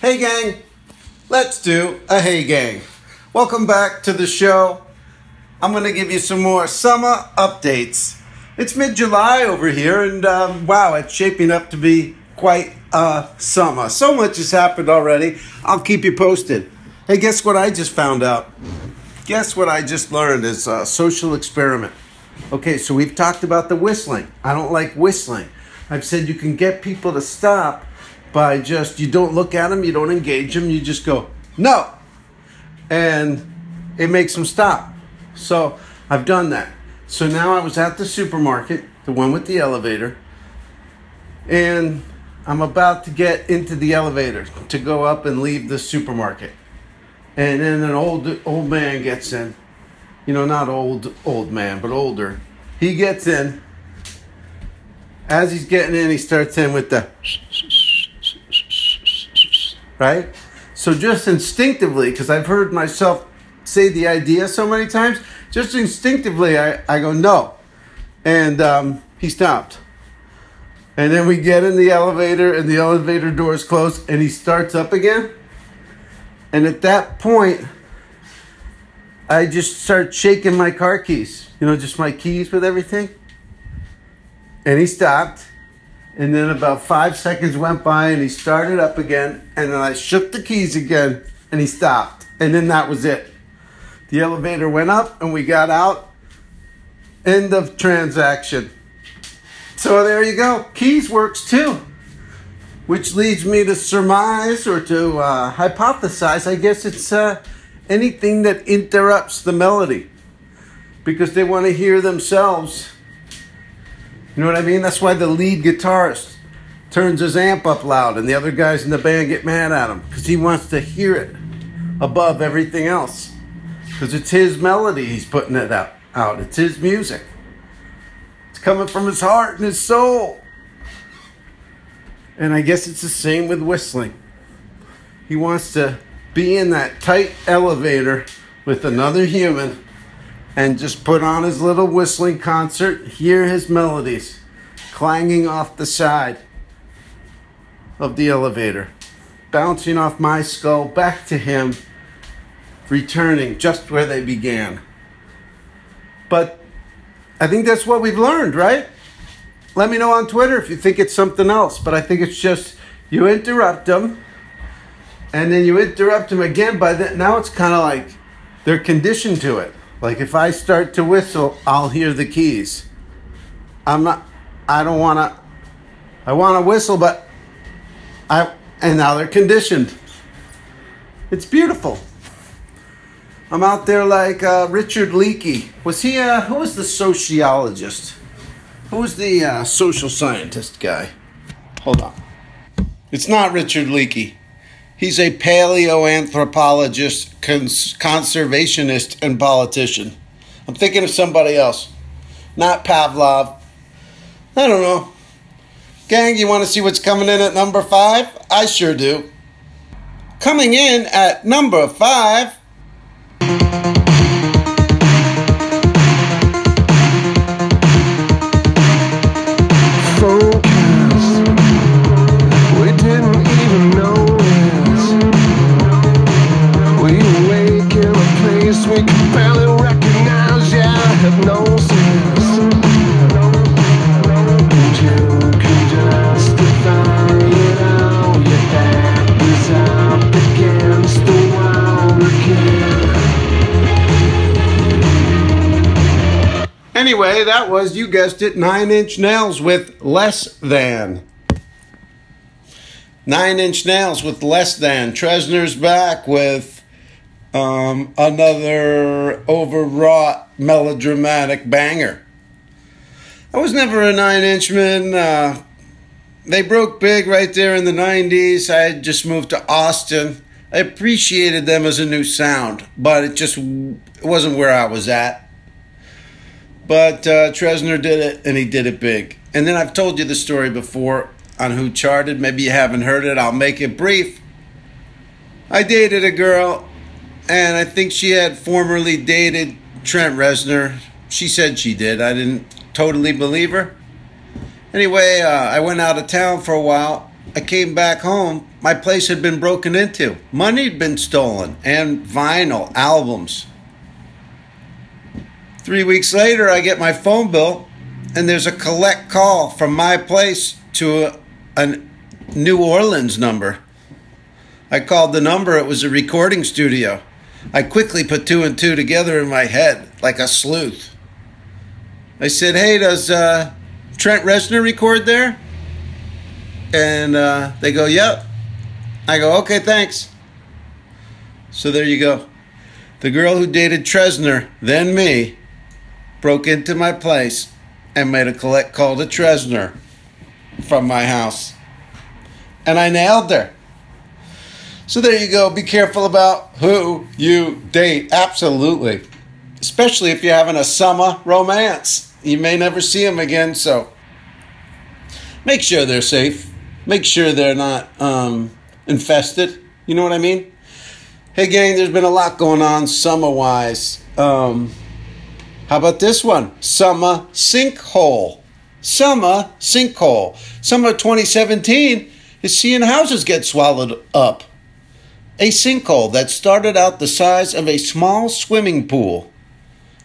Hey, gang, let's do a Hey Gang. Welcome back to the show. I'm to give you some more summer updates. It's mid July over here, and um, wow, it's shaping up to be quite a summer. So much has happened already. I'll keep you posted. Hey, guess what I just found out? Guess what I just learned is a social experiment. Okay, so we've talked about the whistling. I don't like whistling. I've said you can get people to stop by just, you don't look at them, you don't engage them, you just go, no. And it makes them stop. So I've done that. So now I was at the supermarket, the one with the elevator, and I'm about to get into the elevator to go up and leave the supermarket. And then an old old man gets in. You know, not old old man, but older. He gets in. As he's getting in, he starts in with the right? So just instinctively, because I've heard myself say the idea so many times, just instinctively I, I go, no. And um, he stopped. And then we get in the elevator and the elevator doors close and he starts up again. And at that point, I just start shaking my car keys, you know, just my keys with everything. And he stopped. And then about five seconds went by and he started up again. And then I shook the keys again and he stopped. And then that was it. The elevator went up and we got out. End of transaction. So there you go. Keys works too. Which leads me to surmise or to uh, hypothesize. I guess it's uh, anything that interrupts the melody because they want to hear themselves. You know what I mean? That's why the lead guitarist turns his amp up loud and the other guys in the band get mad at him because he wants to hear it above everything else because it's his melody he's putting it out, out. It's his music. It's coming from his heart and his soul. And I guess it's the same with whistling. He wants to be in that tight elevator with another human and just put on his little whistling concert, hear his melodies clanging off the side of the elevator, bouncing off my skull back to him returning just where they began. But I think that's what we've learned, right? Let me know on Twitter if you think it's something else, but I think it's just you interrupt them and then you interrupt them again that now it's kind of like they're conditioned to it. Like if I start to whistle, I'll hear the keys. I'm not I don't want to I want to whistle but I and now they're conditioned. It's beautiful. I'm out there like uh, Richard Leakey. Was he, uh, who was the sociologist? Who was the uh, social scientist guy? Hold on. It's not Richard Leakey. He's a paleoanthropologist, cons- conservationist, and politician. I'm thinking of somebody else. Not Pavlov. I don't know. Gang, you want to see what's coming in at number five? I sure do. Coming in at number five. Anyway, that was, you guessed it, Nine Inch Nails with Less Than. Nine Inch Nails with Less Than. Treznor's back with um, another overwrought melodramatic banger. I was never a Nine Inchman. Uh, they broke big right there in the 90s. I had just moved to Austin. I appreciated them as a new sound, but it just it wasn't where I was at. But uh, Trezor did it, and he did it big. And then I've told you the story before on Who Charted. Maybe you haven't heard it. I'll make it brief. I dated a girl, and I think she had formerly dated Trent Reznor. She said she did. I didn't totally believe her. Anyway, uh, I went out of town for a while. I came back home, my place had been broken into. Money had been stolen, and vinyl, albums. Three weeks later, I get my phone bill, and there's a collect call from my place to a, a New Orleans number. I called the number, it was a recording studio. I quickly put two and two together in my head like a sleuth. I said, Hey, does uh, Trent Reznor record there? And uh, they go, Yep. I go, Okay, thanks. So there you go. The girl who dated Tresner, then me, broke into my place and made a collect call to Tresner from my house. And I nailed her. So there you go. Be careful about who you date. Absolutely. Especially if you're having a summer romance. You may never see them again, so make sure they're safe. Make sure they're not um, infested. You know what I mean? Hey, gang, there's been a lot going on summer wise. Um, how about this one? Summer sinkhole. Summer sinkhole. Summer 2017 is seeing houses get swallowed up a sinkhole that started out the size of a small swimming pool.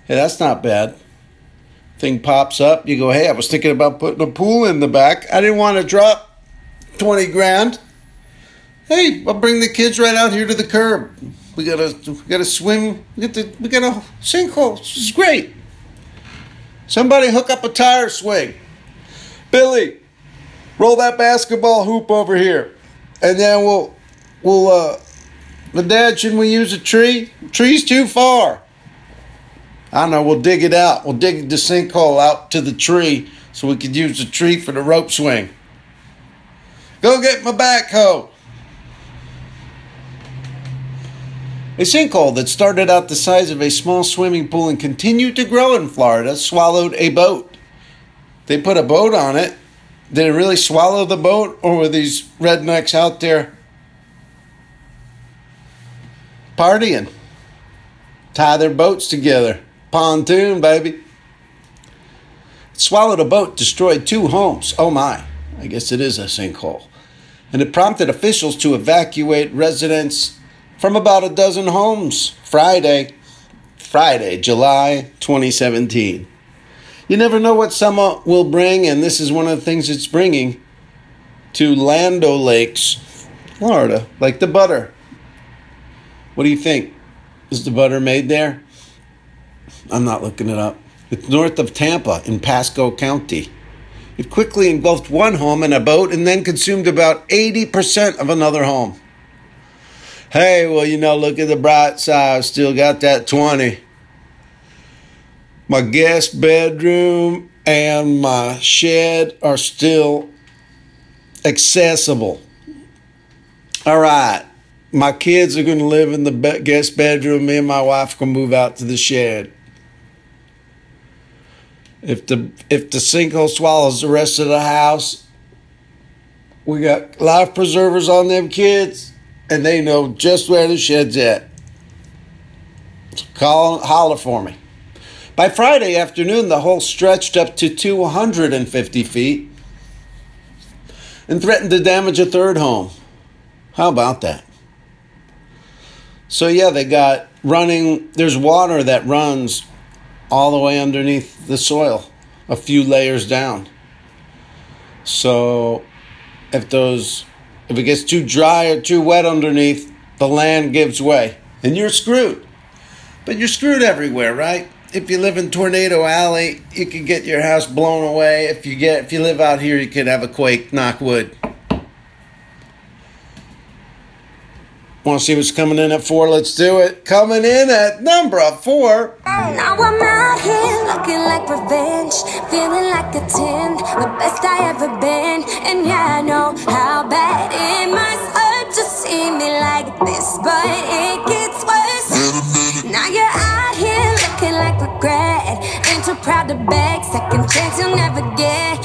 Hey, that's not bad. Thing pops up, you go, hey, I was thinking about putting a pool in the back. I didn't want to drop 20 grand. Hey, I'll bring the kids right out here to the curb. We gotta we gotta swim. We got the we got a sinkhole. This is great. Somebody hook up a tire swing. Billy, roll that basketball hoop over here. And then we'll we'll uh but Dad, shouldn't we use a tree? tree's too far. I know. We'll dig it out. We'll dig the sinkhole out to the tree so we could use the tree for the rope swing. Go get my backhoe. A sinkhole that started out the size of a small swimming pool and continued to grow in Florida swallowed a boat. They put a boat on it. Did it really swallow the boat, or were these rednecks out there partying. Tie their boats together. Pontoon, baby. Swallowed a boat, destroyed two homes. Oh my, I guess it is a sinkhole. And it prompted officials to evacuate residents from about a dozen homes Friday, Friday, July 2017. You never know what summer uh, will bring, and this is one of the things it's bringing to Land Lakes, Florida, like the butter. What do you think? Is the butter made there? I'm not looking it up. It's north of Tampa in Pasco County. It quickly engulfed one home and a boat and then consumed about 80% of another home. Hey, well, you know, look at the bright side. I've still got that 20. My guest bedroom and my shed are still accessible. All right my kids are going to live in the guest bedroom. Me and my wife can move out to the shed. If the if the sinkhole swallows the rest of the house, we got life preservers on them kids, and they know just where the shed's at. So call holler for me. By Friday afternoon, the hole stretched up to 250 feet and threatened to damage a third home. How about that? So yeah, they got running. There's water that runs all the way underneath the soil, a few layers down. So if those if it gets too dry or too wet underneath, the land gives way, and you're screwed. But you're screwed everywhere, right? If you live in Tornado Alley, you could get your house blown away. If you get if you live out here, you could have a quake. Knock wood. Want to see what's coming in at four? Let's do it. Coming in at number four. Now I'm out here looking like revenge, feeling like a 10, the best I ever been. And yeah, I know how bad it hurt to see me like this, but it gets worse. Now you're out here looking like regret, too proud to beg, second chance you'll never get.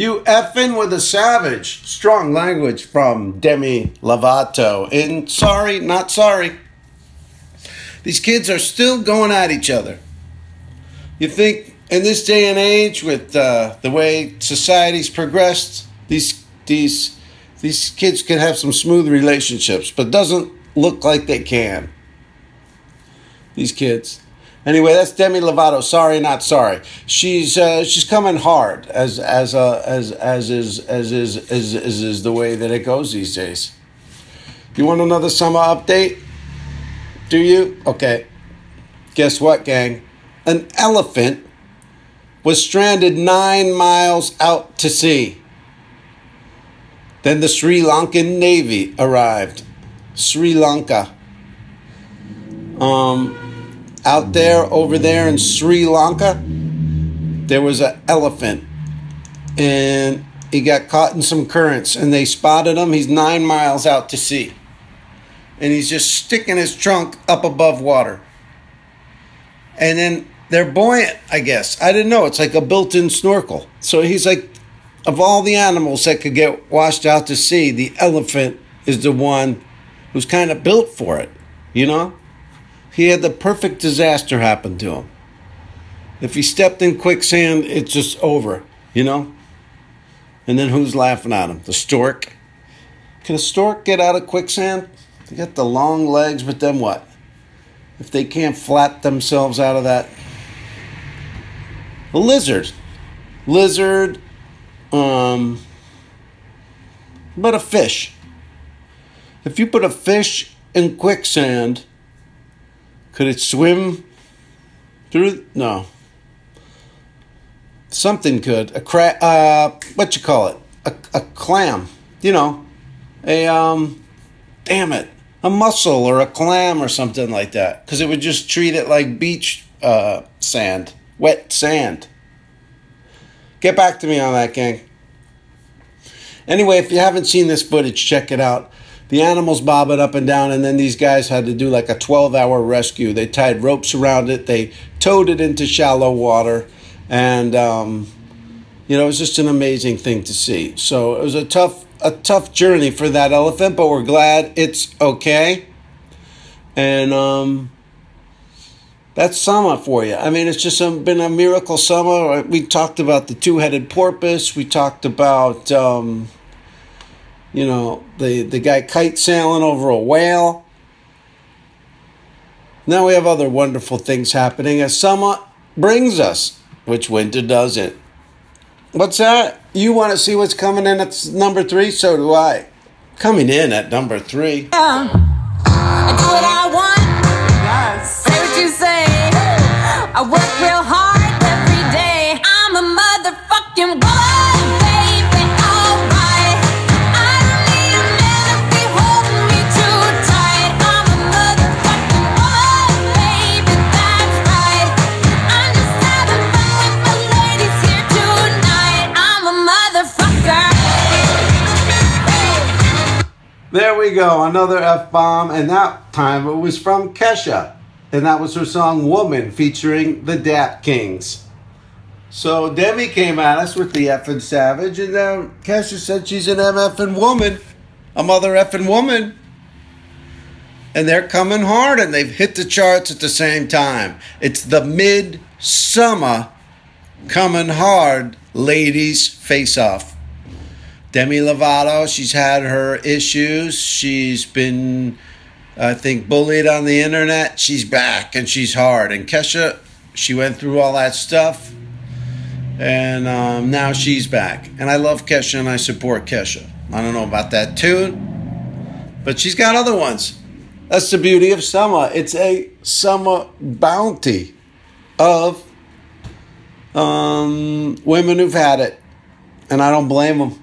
You effing with a savage. Strong language from Demi Lovato. And sorry, not sorry. These kids are still going at each other. You think in this day and age, with uh, the way society's progressed, these these these kids can have some smooth relationships, but doesn't look like they can. These kids. Anyway, that's Demi Lovato. Sorry, not sorry. She's uh, she's coming hard as as uh, as as is as is as, as is the way that it goes these days. You want another summer update? Do you? Okay. Guess what, gang? An elephant was stranded nine miles out to sea. Then the Sri Lankan Navy arrived. Sri Lanka. Um, out there, over there in Sri Lanka, there was an elephant, and he got caught in some currents, and they spotted him. He's nine miles out to sea, and he's just sticking his trunk up above water. And then they're buoyant, I guess. I didn't know. It's like a built-in snorkel. So he's like, of all the animals that could get washed out to sea, the elephant is the one who's kind of built for it. You know. He had the perfect disaster happen to him. If he stepped in quicksand, it's just over, you know? And then who's laughing at him? The stork? Can a stork get out of quicksand? They got the long legs, but then what? If they can't flap themselves out of that. A lizard. Lizard. Um, but a fish. If you put a fish in quicksand, could it swim through? No. Something could. A cra- uh, what you call it? A, a clam. You know, a um, damn it, a mussel or a clam or something like that. Because it would just treat it like beach uh, sand, wet sand. Get back to me on that, gang. Anyway, if you haven't seen this footage, check it out the animals bobbing up and down, and then these guys had to do like a 12 hour rescue. They tied ropes around it, they towed it into shallow water, and um, you know, it was just an amazing thing to see. So it was a tough, a tough journey for that elephant, but we're glad it's okay. And um, that's summer for you. I mean, it's just been a miracle summer. We talked about the two headed porpoise. We talked about. Um, you know, the, the guy kite sailing over a whale. Now we have other wonderful things happening as summer brings us, which winter doesn't. What's that? You want to see what's coming in at number three? So do I. Coming in at number three. Yeah. We go, another F bomb, and that time it was from Kesha. And that was her song Woman featuring the Dap-Kings. So Demi came at us with the effing savage, and then Kesha said she's an MFing woman, a mother effing woman. And they're coming hard, and they've hit the charts at the same time. It's the mid summer coming hard ladies face off. Demi Lovato, she's had her issues. She's been, I think, bullied on the internet. She's back and she's hard. And Kesha, she went through all that stuff. And um, now she's back. And I love Kesha and I support Kesha. I don't know about that tune, but she's got other ones. That's the beauty of summer. It's a summer bounty of um, women who've had it. And I don't blame them.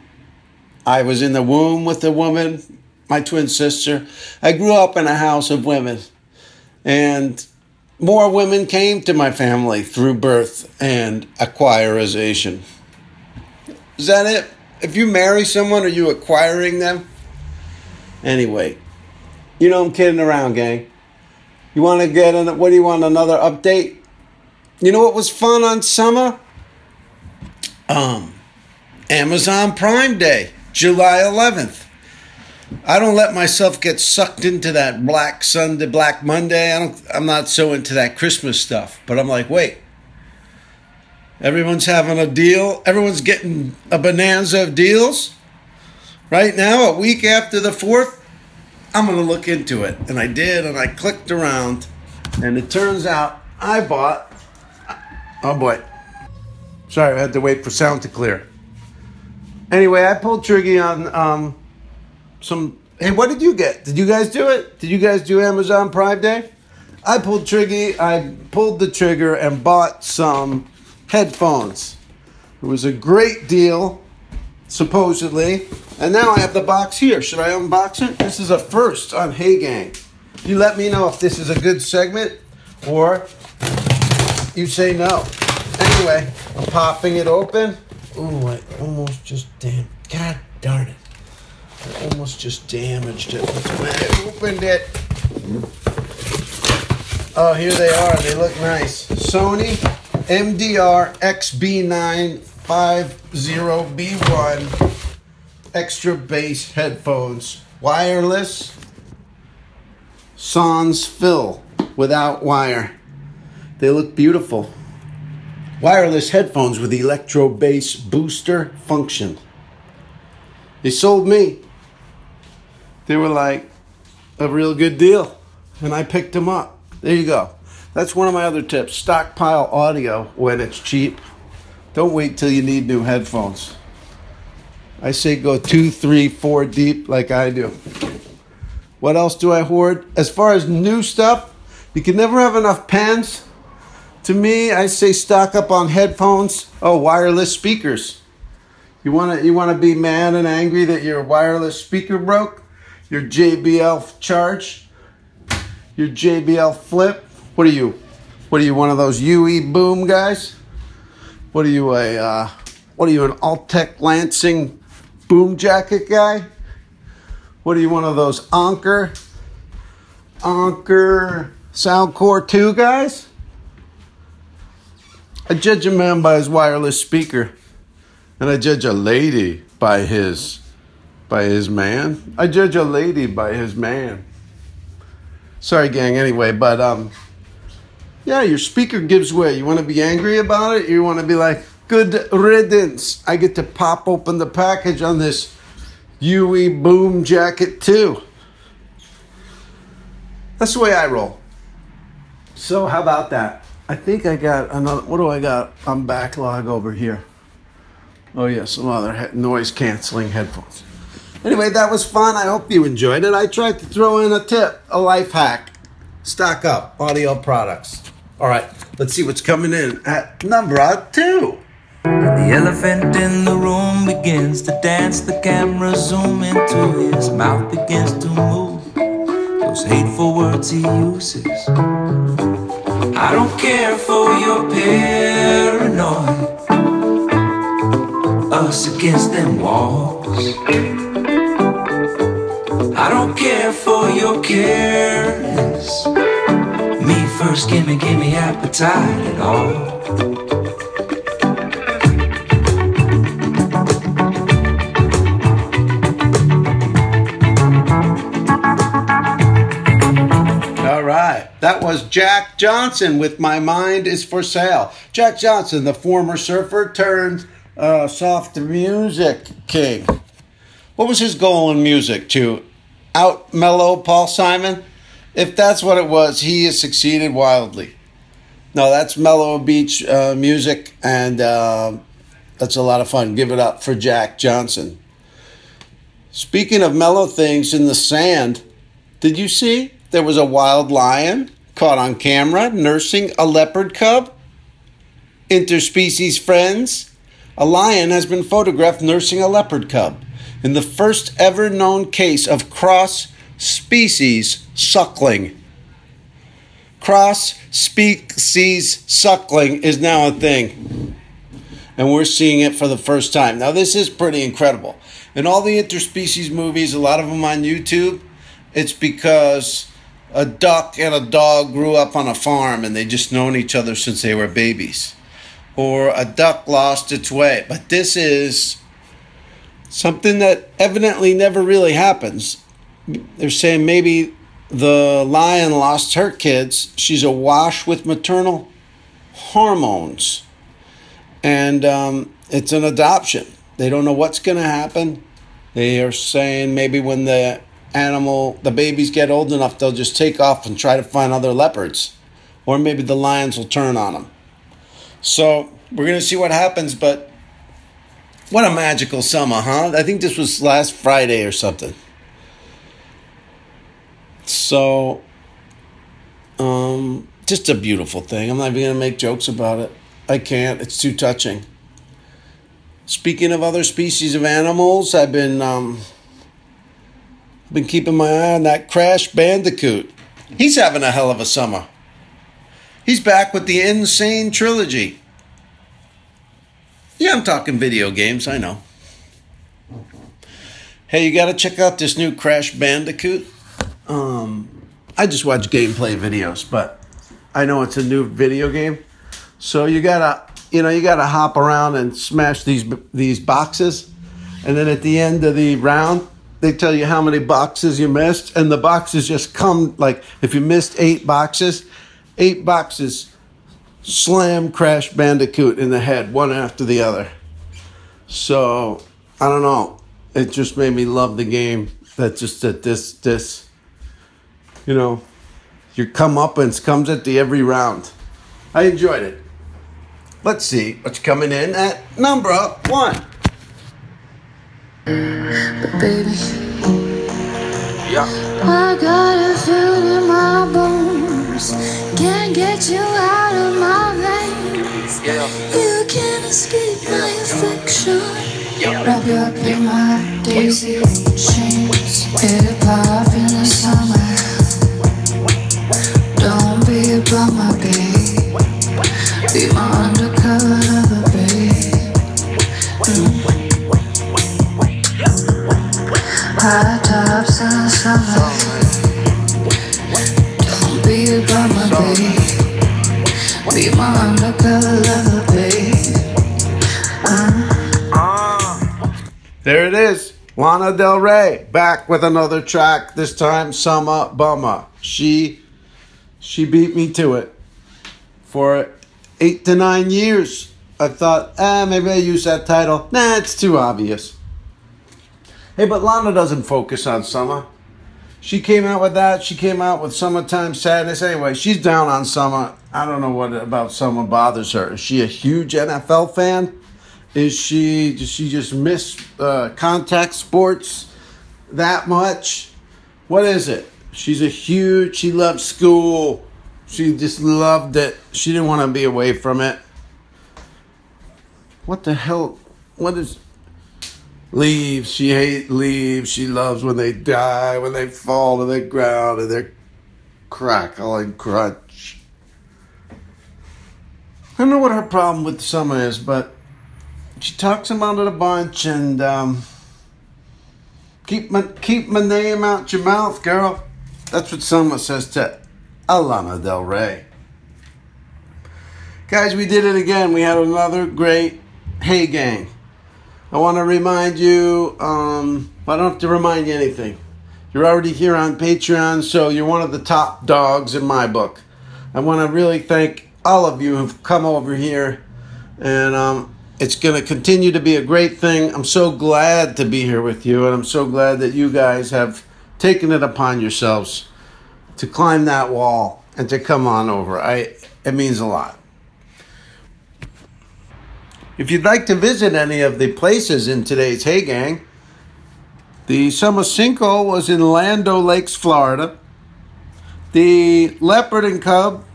I was in the womb with a woman, my twin sister. I grew up in a house of women. And more women came to my family through birth and acquirization. Is that it? If you marry someone, are you acquiring them? Anyway, you know I'm kidding around, gang. You want to get an, what do you want, another update? You know what was fun on summer? Um, Amazon Prime Day, July 11th. I don't let myself get sucked into that Black Sunday, Black Monday. I don't. I'm not so into that Christmas stuff. But I'm like, wait. Everyone's having a deal. Everyone's getting a bonanza of deals. Right now, a week after the fourth, I'm gonna look into it, and I did, and I clicked around, and it turns out I bought. Oh boy. Sorry, I had to wait for sound to clear. Anyway, I pulled trigger on um, some. Hey, what did you get? Did you guys do it? Did you guys do Amazon Prime Day? I pulled trigger. I pulled the trigger and bought some headphones. It was a great deal, supposedly. And now I have the box here. Should I unbox it? This is a first on Hey Gang. You let me know if this is a good segment or you say no. Anyway, I'm popping it open. Ooh, I almost just damn. God darn it. I almost just damaged it I opened it. Oh, here they are. They look nice. Sony MDR XB9 50B1 extra bass headphones. Wireless Sans fill without wire. They look beautiful. Wireless headphones with electro bass booster function. They sold me. They were like a real good deal. And I picked them up. There you go. That's one of my other tips. Stockpile audio when it's cheap. Don't wait till you need new headphones. I say go two, three, four deep like I do. What else do I hoard? As far as new stuff, you can never have enough pens. To me, I say stock up on headphones. Oh, wireless speakers. You want to you want to be mad and angry that your wireless speaker broke? Your JBL charge? Your JBL flip? What are you? What are you one of those UE boom guys? What are you a uh, what are you an Altec Lansing boom jacket guy? What are you one of those Anker Anker Soundcore 2 guys? I judge a man by his wireless speaker, and I judge a lady by his by his man. I judge a lady by his man. Sorry, gang. Anyway, but um, yeah, your speaker gives way. You want to be angry about it? You want to be like, good riddance. I get to pop open the package on this UE boom jacket too. That's the way I roll. So how about that? I think I got another. What do I got on backlog over here? Oh yeah, some other he- noise canceling headphones. Anyway, that was fun. I hope you enjoyed it. I tried to throw in a tip, a life hack. Stock up audio products. All right, let's see what's coming in at number two. The elephant in the room begins to dance. The camera zoom into his mouth begins to move. Those hateful words he uses. I don't care for your paranoid. Us against them walls. I don't care for your careness. Me first, gimme, gimme appetite at. All was Jack Johnson with My Mind is for Sale. Jack Johnson, the former surfer turned uh, soft music king. What was his goal in music? To out mellow Paul Simon? If that's what it was, he has succeeded wildly. No, that's mellow beach uh, music, and uh, that's a lot of fun. Give it up for Jack Johnson. Speaking of mellow things in the sand, did you see there was a wild lion caught on camera nursing a leopard cub? Interspecies friends, a lion has been photographed nursing a leopard cub in the first ever known case of cross species suckling. Cross species suckling is now a thing and we're seeing it for the first time. Now, this is pretty incredible. In all the interspecies movies, a lot of them on YouTube, it's because a duck and a dog grew up on a farm and they just known each other since they were babies. Or a duck lost its way. But this is Something that evidently never really happens. They're saying maybe the lion lost her kids. She's awash with maternal hormones. And um, it's an adoption. They don't know what's going to happen. They are saying maybe when the animal, the babies get old enough, they'll just take off and try to find other leopards. Or maybe the lions will turn on them. So we're going to see what happens, but what a magical summer, huh? I think this was last Friday or something. So, um, just a beautiful thing. I'm not even going to make jokes about it. I can't. It's too touching. Speaking of other species of animals, I've been um, been keeping my eye on that Crash Bandicoot. He's having a hell of a summer. He's back with the N. Sane Trilogy. Yeah, I'm talking video games, I know. Hey, you gotta check out this new Crash Bandicoot. Um, I just watch gameplay videos, but I know it's a new video game. So you gotta, you know, you gotta hop around and smash these these boxes, and then at the end of the round, they tell you how many boxes you missed, and the boxes just come like if you missed eight boxes, eight boxes slam Crash Bandicoot in the head, one after the other. So I don't know. It just made me love the game. That just that this this, you know, your comeuppance comes at the every round. I enjoyed it. Let's see what's coming in at number one. But baby, yeah. I got a feeling in my bones. Can't get you out of my veins. Yeah. You can't escape my affection. Yeah. Wrap you up in my daisy chains. Hip pop in the summer. Don't be a bummer, babe. Del Rey back with another track. This time, Summer Bummer. She she beat me to it for eight to nine years. I thought, ah, maybe I use that title. Nah, it's too obvious. Hey, but Lana doesn't focus on summer. She came out with that. She came out with Summertime Sadness. Anyway, she's down on summer. I don't know what about summer bothers her. Is she a huge NFL fan? Is she does she just miss uh, contact sports that much? What is it? She's a huge. She loves school. She just loved it. She didn't want to be away from it. What the hell? What is? Leaves. She hates leaves. She loves when they die, when they fall to the ground and they're crackle and crunch. I don't know what her problem with summer is, but she talks about it a bunch and um, keep my keep my name out your mouth, girl. That's what Summer says to Alana Del Rey. Guys, we did it again. We had another great Hey Gang. I want to remind you, um, I don't have to remind you anything. You're already here on Patreon, so you're one of the top dogs in my book. I want to really thank all of you who've come over here, and um, it's going to continue to be a great thing. I'm so glad to be here with you, and I'm so glad that you guys have taken it upon yourselves to climb that wall and to come on over. I it means a lot. If you'd like to visit any of the places in today's Hey Gang, the Summer Sinkhole was in Land O' Lakes, Florida. The Leopard and Cub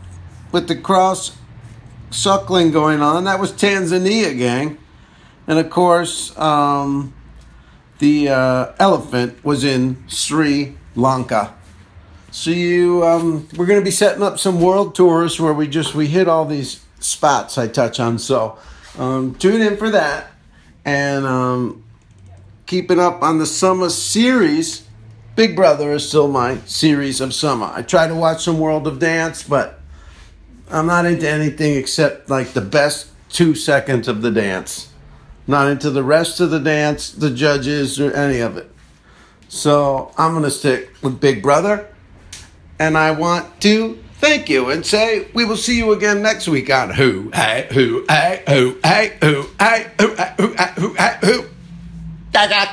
with the cross suckling going on, that was Tanzania, gang. And of course, um, the uh, elephant was in Sri Lanka. So you, um, we're going to be setting up some world tours where we just we hit all these spots I touch on. So um, tune in for that, and um, keeping up on the summer series. Big Brother is still my series of summer. I try to watch some World of Dance, but I'm not into anything except like the best two seconds of the dance. not into the rest of the dance, the judges, or any of it. So I'm going to stick with Big Brother. And I want to thank you and say we will see you again next week on Who, Hey, Who, Hey, Who, Hey, Who, Hey, Who, Hey, Who, Hey, Who, Hey, Who. Da, da.